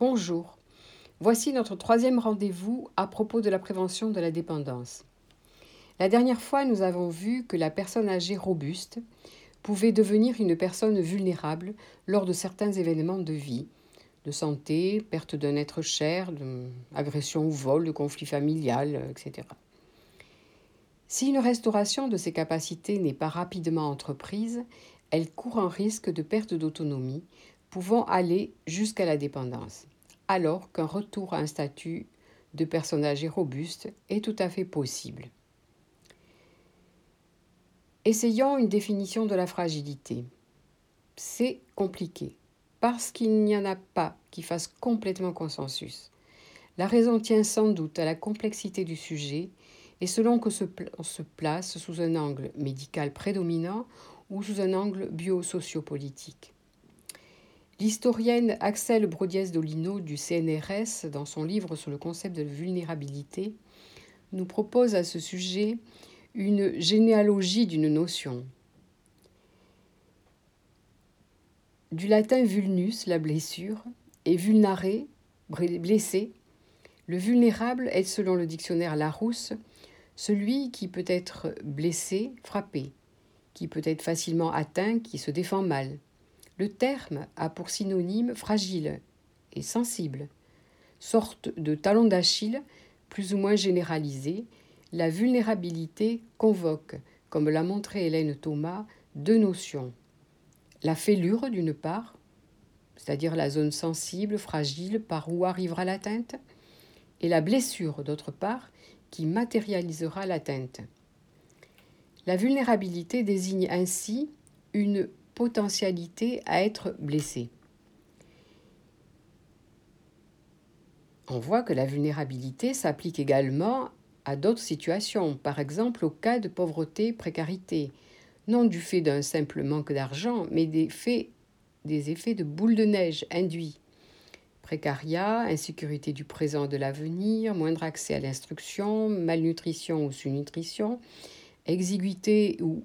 Bonjour. Voici notre troisième rendez-vous à propos de la prévention de la dépendance. La dernière fois, nous avons vu que la personne âgée robuste pouvait devenir une personne vulnérable lors de certains événements de vie, de santé, perte d'un être cher, agression ou vol, de conflit familial, etc. Si une restauration de ces capacités n'est pas rapidement entreprise, elle court un risque de perte d'autonomie, pouvant aller jusqu'à la dépendance, alors qu'un retour à un statut de personne âgée robuste est tout à fait possible. Essayons une définition de la fragilité. C'est compliqué, parce qu'il n'y en a pas qui fassent complètement consensus. La raison tient sans doute à la complexité du sujet et selon que se, se place sous un angle médical prédominant ou sous un angle biosociopolitique. L'historienne Axel Brodiès Dolino du CNRS, dans son livre sur le concept de vulnérabilité, nous propose à ce sujet une généalogie d'une notion. Du latin vulnus, la blessure, et vulnare, blessé, le vulnérable est, selon le dictionnaire Larousse, celui qui peut être blessé, frappé, qui peut être facilement atteint, qui se défend mal. Le terme a pour synonyme fragile et sensible. Sorte de talon d'Achille, plus ou moins généralisé, la vulnérabilité convoque, comme l'a montré Hélène Thomas, deux notions. La fêlure, d'une part, c'est-à-dire la zone sensible, fragile, par où arrivera l'atteinte, et la blessure, d'autre part, qui matérialisera l'atteinte. La vulnérabilité désigne ainsi une potentialité à être blessé. On voit que la vulnérabilité s'applique également à d'autres situations, par exemple au cas de pauvreté, précarité, non du fait d'un simple manque d'argent, mais des effets de boule de neige induits Précariat, insécurité du présent et de l'avenir, moindre accès à l'instruction, malnutrition ou sous-nutrition, exiguïté ou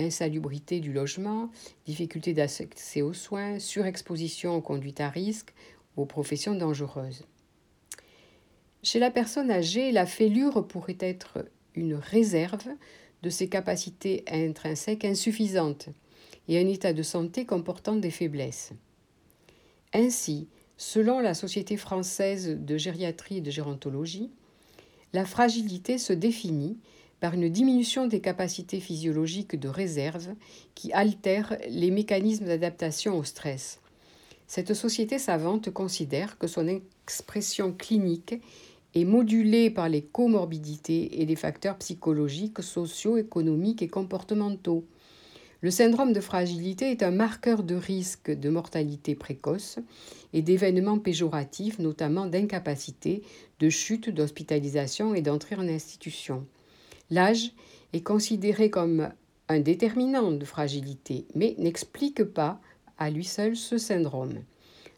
insalubrité du logement, difficulté d'accès aux soins, surexposition aux conduites à risque, aux professions dangereuses. Chez la personne âgée, la fêlure pourrait être une réserve de ses capacités intrinsèques insuffisantes et un état de santé comportant des faiblesses. Ainsi, Selon la Société française de gériatrie et de gérontologie, la fragilité se définit par une diminution des capacités physiologiques de réserve qui altèrent les mécanismes d'adaptation au stress. Cette société savante considère que son expression clinique est modulée par les comorbidités et les facteurs psychologiques, sociaux, économiques et comportementaux. Le syndrome de fragilité est un marqueur de risque de mortalité précoce et d'événements péjoratifs, notamment d'incapacité, de chute, d'hospitalisation et d'entrée en institution. L'âge est considéré comme un déterminant de fragilité, mais n'explique pas à lui seul ce syndrome.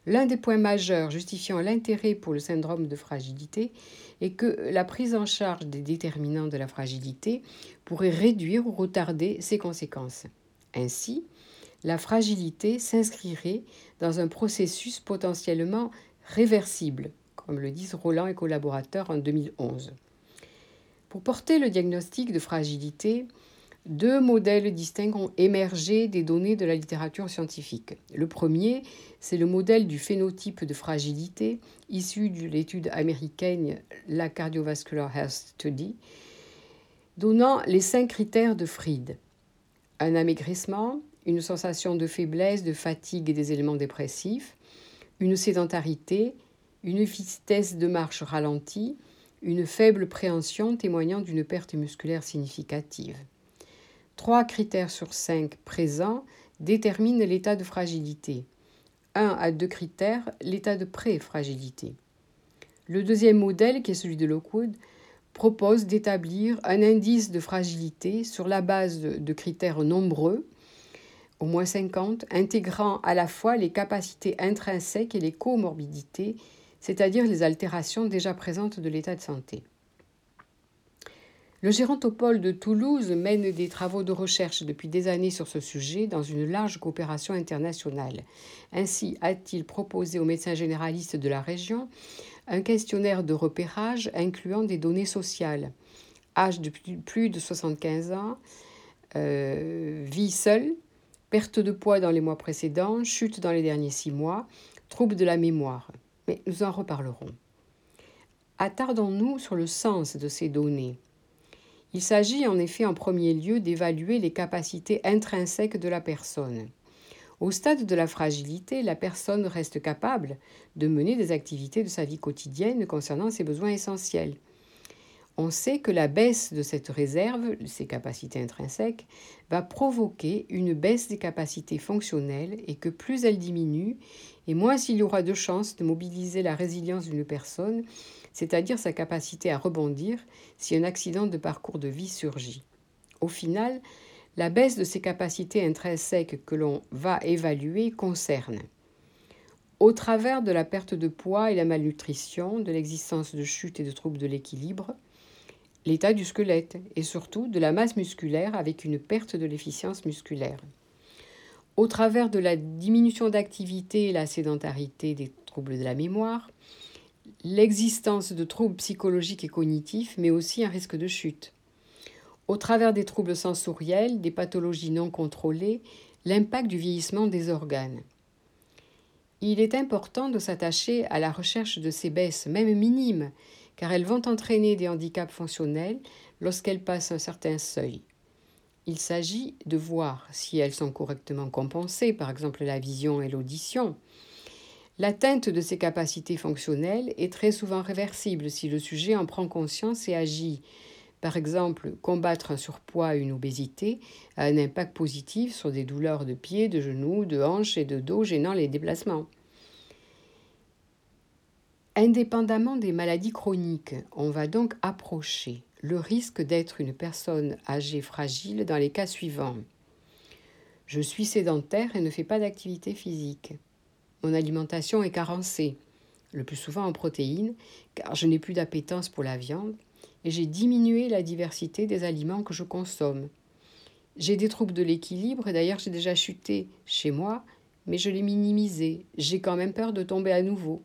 L'un des points majeurs justifiant l'intérêt pour le syndrome de fragilité est que la prise en charge des déterminants de la fragilité pourrait réduire ou retarder ses conséquences. Ainsi, la fragilité s'inscrirait dans un processus potentiellement réversible, comme le disent Roland et collaborateurs en 2011. Pour porter le diagnostic de fragilité, deux modèles distincts ont émergé des données de la littérature scientifique. Le premier, c'est le modèle du phénotype de fragilité issu de l'étude américaine La Cardiovascular Health Study, donnant les cinq critères de Fried un amaigrissement, une sensation de faiblesse, de fatigue et des éléments dépressifs, une sédentarité, une vitesse de marche ralentie, une faible préhension témoignant d'une perte musculaire significative. Trois critères sur cinq présents déterminent l'état de fragilité. Un à deux critères, l'état de pré-fragilité. Le deuxième modèle, qui est celui de Lockwood, propose d'établir un indice de fragilité sur la base de critères nombreux, au moins 50, intégrant à la fois les capacités intrinsèques et les comorbidités, c'est-à-dire les altérations déjà présentes de l'état de santé. Le gérontopole de Toulouse mène des travaux de recherche depuis des années sur ce sujet dans une large coopération internationale. Ainsi a-t-il proposé aux médecins généralistes de la région un questionnaire de repérage incluant des données sociales. Âge de plus de 75 ans, euh, vie seule, perte de poids dans les mois précédents, chute dans les derniers six mois, troubles de la mémoire. Mais nous en reparlerons. Attardons-nous sur le sens de ces données. Il s'agit en effet en premier lieu d'évaluer les capacités intrinsèques de la personne. Au stade de la fragilité, la personne reste capable de mener des activités de sa vie quotidienne concernant ses besoins essentiels. On sait que la baisse de cette réserve, ses capacités intrinsèques, va provoquer une baisse des capacités fonctionnelles et que plus elle diminue, et moins il y aura de chances de mobiliser la résilience d'une personne c'est-à-dire sa capacité à rebondir si un accident de parcours de vie surgit. Au final, la baisse de ces capacités intrinsèques que l'on va évaluer concerne au travers de la perte de poids et la malnutrition, de l'existence de chutes et de troubles de l'équilibre, l'état du squelette et surtout de la masse musculaire avec une perte de l'efficience musculaire. Au travers de la diminution d'activité et la sédentarité des troubles de la mémoire, l'existence de troubles psychologiques et cognitifs, mais aussi un risque de chute. Au travers des troubles sensoriels, des pathologies non contrôlées, l'impact du vieillissement des organes. Il est important de s'attacher à la recherche de ces baisses, même minimes, car elles vont entraîner des handicaps fonctionnels lorsqu'elles passent un certain seuil. Il s'agit de voir si elles sont correctement compensées, par exemple la vision et l'audition, L'atteinte de ces capacités fonctionnelles est très souvent réversible si le sujet en prend conscience et agit. Par exemple, combattre un surpoids et une obésité a un impact positif sur des douleurs de pieds, de genoux, de hanches et de dos gênant les déplacements. Indépendamment des maladies chroniques, on va donc approcher le risque d'être une personne âgée fragile dans les cas suivants. Je suis sédentaire et ne fais pas d'activité physique. Mon alimentation est carencée, le plus souvent en protéines, car je n'ai plus d'appétence pour la viande, et j'ai diminué la diversité des aliments que je consomme. J'ai des troubles de l'équilibre, et d'ailleurs j'ai déjà chuté chez moi, mais je l'ai minimisé. J'ai quand même peur de tomber à nouveau.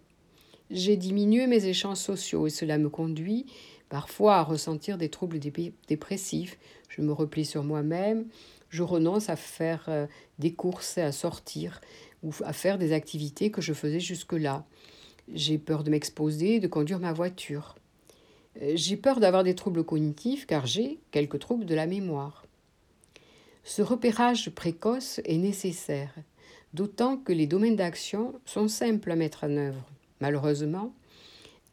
J'ai diminué mes échanges sociaux, et cela me conduit parfois à ressentir des troubles dépressifs. Je me replie sur moi-même, je renonce à faire euh, des courses, à sortir ou à faire des activités que je faisais jusque-là. J'ai peur de m'exposer, de conduire ma voiture. Euh, j'ai peur d'avoir des troubles cognitifs car j'ai quelques troubles de la mémoire. Ce repérage précoce est nécessaire, d'autant que les domaines d'action sont simples à mettre en œuvre. Malheureusement,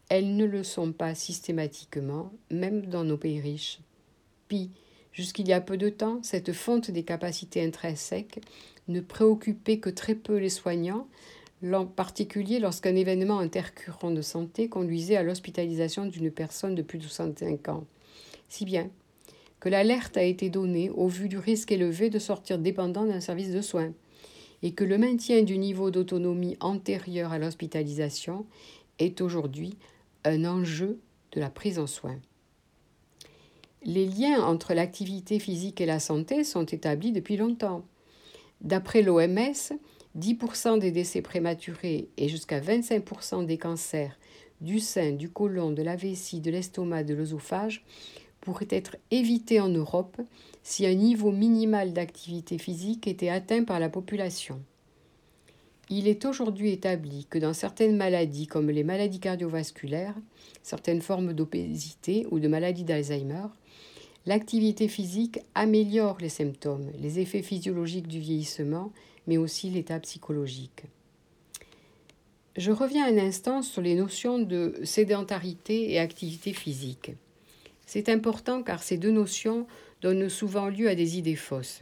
elles ne le sont pas systématiquement, même dans nos pays riches. Puis, jusqu'il y a peu de temps, cette fonte des capacités intrinsèques ne préoccupait que très peu les soignants, en particulier lorsqu'un événement intercurrent de santé conduisait à l'hospitalisation d'une personne de plus de 65 ans. Si bien que l'alerte a été donnée au vu du risque élevé de sortir dépendant d'un service de soins et que le maintien du niveau d'autonomie antérieur à l'hospitalisation est aujourd'hui un enjeu de la prise en soins. Les liens entre l'activité physique et la santé sont établis depuis longtemps. D'après l'OMS, 10% des décès prématurés et jusqu'à 25% des cancers du sein, du côlon, de la vessie, de l'estomac, de l'œsophage pourraient être évités en Europe si un niveau minimal d'activité physique était atteint par la population. Il est aujourd'hui établi que dans certaines maladies comme les maladies cardiovasculaires, certaines formes d'obésité ou de maladies d'Alzheimer, L'activité physique améliore les symptômes, les effets physiologiques du vieillissement, mais aussi l'état psychologique. Je reviens un instant sur les notions de sédentarité et activité physique. C'est important car ces deux notions donnent souvent lieu à des idées fausses.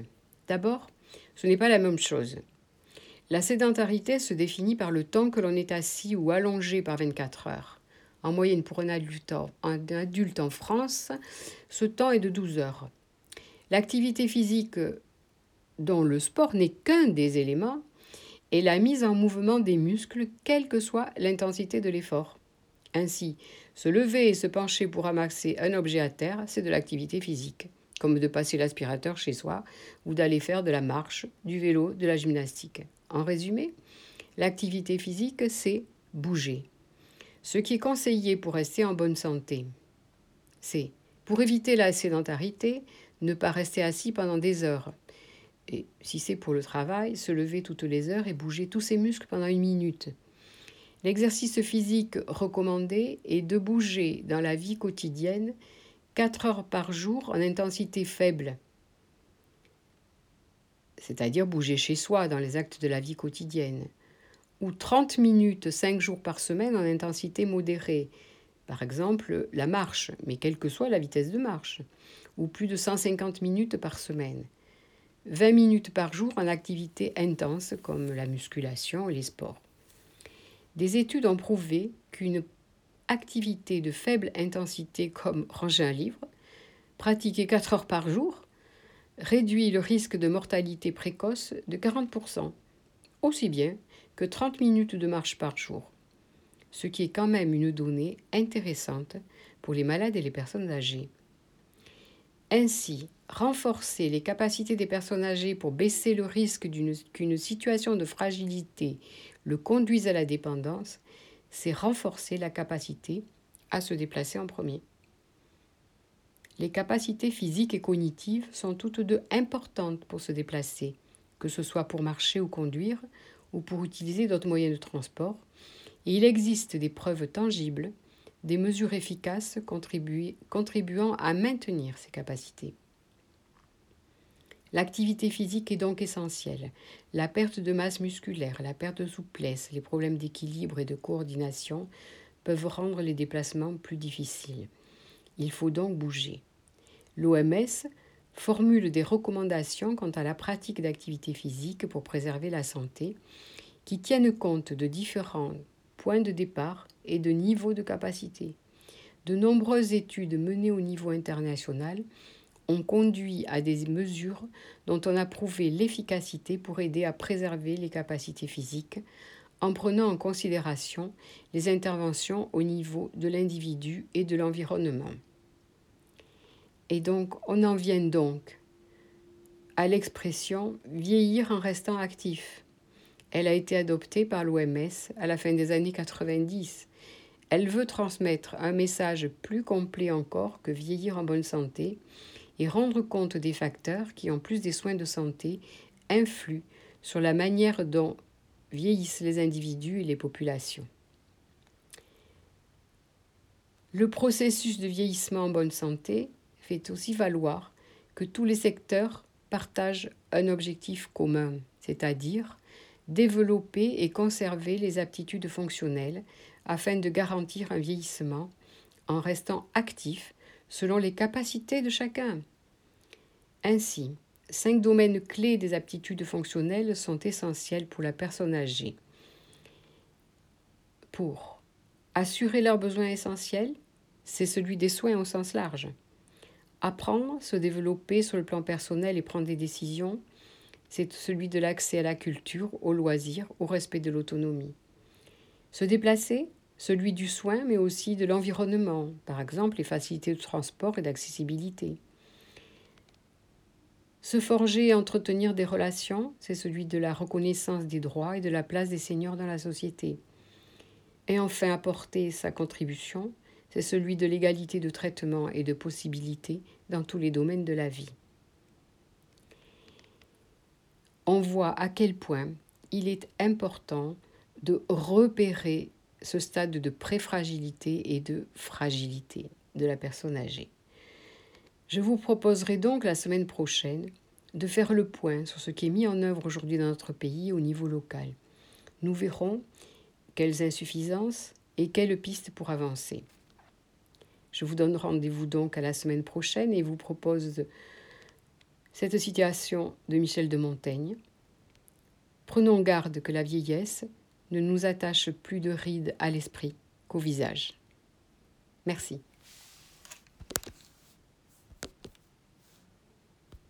D'abord, ce n'est pas la même chose. La sédentarité se définit par le temps que l'on est assis ou allongé par 24 heures. En moyenne pour un adulte, en France, ce temps est de 12 heures. L'activité physique dont le sport n'est qu'un des éléments est la mise en mouvement des muscles, quelle que soit l'intensité de l'effort. Ainsi, se lever et se pencher pour ramasser un objet à terre, c'est de l'activité physique, comme de passer l'aspirateur chez soi ou d'aller faire de la marche, du vélo, de la gymnastique. En résumé, l'activité physique, c'est bouger. Ce qui est conseillé pour rester en bonne santé, c'est, pour éviter la sédentarité, ne pas rester assis pendant des heures. Et si c'est pour le travail, se lever toutes les heures et bouger tous ses muscles pendant une minute. L'exercice physique recommandé est de bouger dans la vie quotidienne 4 heures par jour en intensité faible, c'est-à-dire bouger chez soi dans les actes de la vie quotidienne, ou 30 minutes 5 jours par semaine en intensité modérée, par exemple la marche, mais quelle que soit la vitesse de marche, ou plus de 150 minutes par semaine. 20 minutes par jour en activité intense comme la musculation et les sports. Des études ont prouvé qu'une activité de faible intensité comme ranger un livre, pratiquée 4 heures par jour, réduit le risque de mortalité précoce de 40%, aussi bien que 30 minutes de marche par jour, ce qui est quand même une donnée intéressante pour les malades et les personnes âgées. Ainsi, renforcer les capacités des personnes âgées pour baisser le risque qu'une situation de fragilité le conduise à la dépendance, c'est renforcer la capacité à se déplacer en premier. Les capacités physiques et cognitives sont toutes deux importantes pour se déplacer, que ce soit pour marcher ou conduire, ou pour utiliser d'autres moyens de transport, et il existe des preuves tangibles, des mesures efficaces contribuant à maintenir ces capacités. L'activité physique est donc essentielle. La perte de masse musculaire, la perte de souplesse, les problèmes d'équilibre et de coordination peuvent rendre les déplacements plus difficiles. Il faut donc bouger. L'OMS formule des recommandations quant à la pratique d'activité physique pour préserver la santé qui tiennent compte de différents points de départ et de niveaux de capacité. De nombreuses études menées au niveau international ont conduit à des mesures dont on a prouvé l'efficacité pour aider à préserver les capacités physiques en prenant en considération les interventions au niveau de l'individu et de l'environnement. Et donc on en vient donc à l'expression vieillir en restant actif. Elle a été adoptée par l'OMS à la fin des années 90. Elle veut transmettre un message plus complet encore que vieillir en bonne santé et rendre compte des facteurs qui, en plus des soins de santé, influent sur la manière dont vieillissent les individus et les populations. Le processus de vieillissement en bonne santé fait aussi valoir que tous les secteurs partagent un objectif commun, c'est-à-dire développer et conserver les aptitudes fonctionnelles afin de garantir un vieillissement en restant actif selon les capacités de chacun. Ainsi, cinq domaines clés des aptitudes fonctionnelles sont essentiels pour la personne âgée. Pour assurer leurs besoins essentiels, c'est celui des soins au sens large. Apprendre, se développer sur le plan personnel et prendre des décisions, c'est celui de l'accès à la culture, au loisir, au respect de l'autonomie. Se déplacer, celui du soin, mais aussi de l'environnement, par exemple les facilités de transport et d'accessibilité. Se forger et entretenir des relations, c'est celui de la reconnaissance des droits et de la place des seigneurs dans la société. Et enfin, apporter sa contribution, c'est celui de l'égalité de traitement et de possibilités dans tous les domaines de la vie. On voit à quel point il est important de repérer ce stade de préfragilité et de fragilité de la personne âgée. Je vous proposerai donc la semaine prochaine de faire le point sur ce qui est mis en œuvre aujourd'hui dans notre pays au niveau local. Nous verrons quelles insuffisances et quelles pistes pour avancer. Je vous donne rendez-vous donc à la semaine prochaine et vous propose cette citation de Michel de Montaigne. Prenons garde que la vieillesse ne nous attache plus de rides à l'esprit qu'au visage. Merci.